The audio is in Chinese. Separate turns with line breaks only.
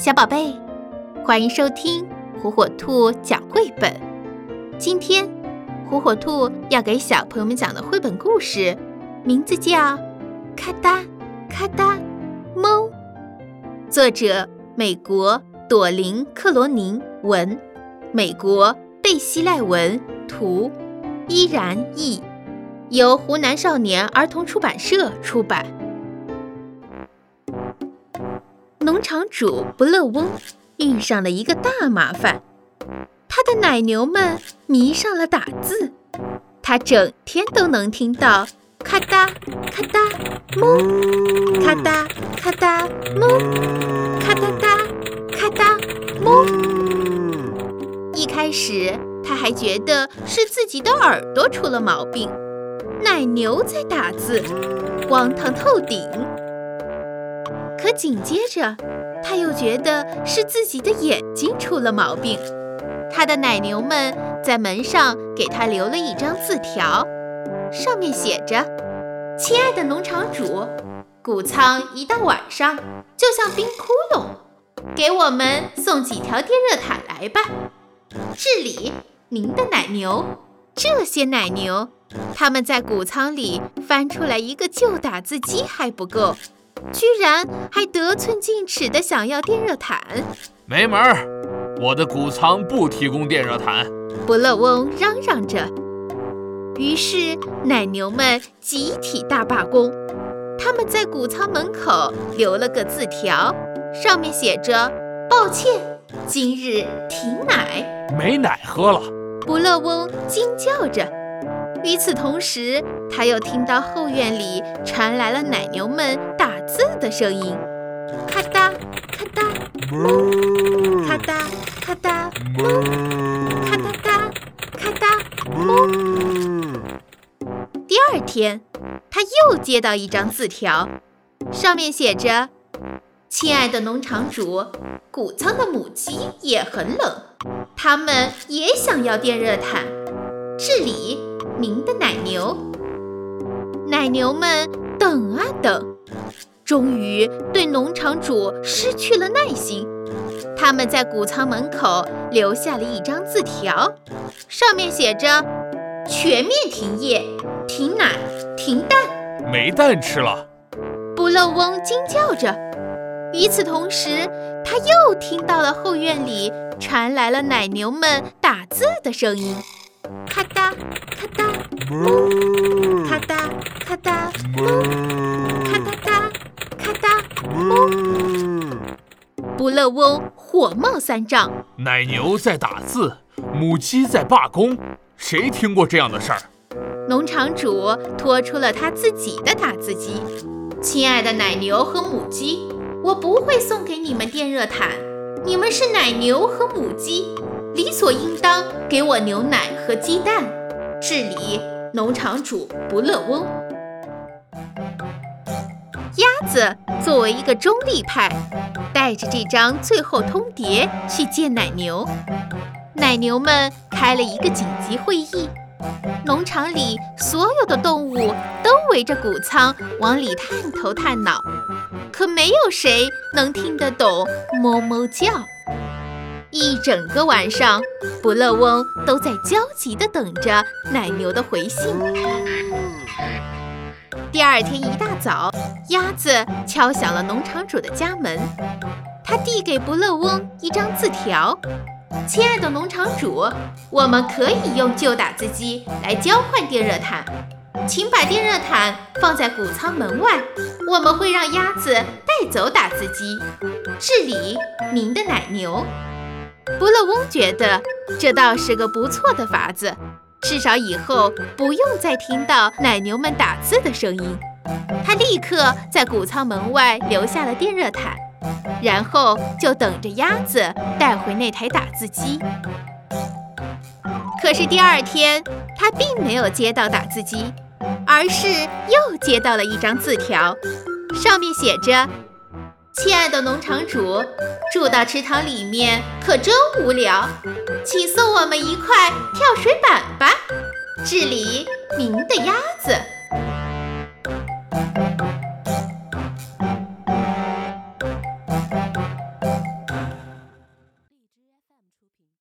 小宝贝，欢迎收听火火兔讲绘本。今天，火火兔要给小朋友们讲的绘本故事，名字叫《咔哒咔哒猫》，作者美国朵琳·克罗宁文，美国贝西赖文图，依然译，由湖南少年儿童出版社出版。农场主不乐翁遇上了一个大麻烦，他的奶牛们迷上了打字，他整天都能听到咔哒咔哒哞，咔哒咔哒哞，咔哒哒咔哒哞。一开始他还觉得是自己的耳朵出了毛病，奶牛在打字，荒唐透顶。可紧接着，他又觉得是自己的眼睛出了毛病。他的奶牛们在门上给他留了一张字条，上面写着：“亲爱的农场主，谷仓一到晚上就像冰窟窿，给我们送几条电热毯来吧。”治理您的奶牛。这些奶牛，他们在谷仓里翻出来一个旧打字机还不够。居然还得寸进尺的想要电热毯，
没门儿！我的谷仓不提供电热毯。
不乐翁嚷嚷着。于是奶牛们集体大罢工，他们在谷仓门口留了个字条，上面写着：“抱歉，今日停奶，
没奶喝了。”
不乐翁惊叫着。与此同时，他又听到后院里传来了奶牛们打字的声音，咔哒咔哒哞，咔哒咔哒哞，咔哒哒咔哒哞。第二天，他又接到一张字条，上面写着：“亲爱的农场主，谷仓的母鸡也很冷，它们也想要电热毯。治理。”您的奶牛，奶牛们等啊等，终于对农场主失去了耐心。他们在谷仓门口留下了一张字条，上面写着：“全面停业，停奶，停蛋，
没蛋吃了。”
不漏翁惊叫着。与此同时，他又听到了后院里传来了奶牛们打字的声音。咔哒咔哒哞，咔哒咔哒哞，咔哒哒咔哒哞。不乐翁火冒三丈，
奶牛在打字，母鸡在罢工，谁听过这样的事儿？
农场主拖出了他自己的打字机。亲爱的奶牛和母鸡，我不会送给你们电热毯，你们是奶牛和母鸡。理所应当给我牛奶和鸡蛋。治理农场主不乐翁。子作为一个中立派，带着这张最后通牒去见奶牛。奶牛们开了一个紧急会议。农场里所有的动物都围着谷仓往里探头探脑，可没有谁能听得懂哞哞叫。一整个晚上，不乐翁都在焦急地等着奶牛的回信。第二天一大早，鸭子敲响了农场主的家门。他递给不乐翁一张字条：“亲爱的农场主，我们可以用旧打字机来交换电热毯，请把电热毯放在谷仓门外，我们会让鸭子带走打字机，治理您的奶牛。”不乐翁觉得这倒是个不错的法子，至少以后不用再听到奶牛们打字的声音。他立刻在谷仓门外留下了电热毯，然后就等着鸭子带回那台打字机。可是第二天，他并没有接到打字机，而是又接到了一张字条，上面写着。亲爱的农场主，住到池塘里面可真无聊，请送我们一块跳水板吧。治理您的鸭子。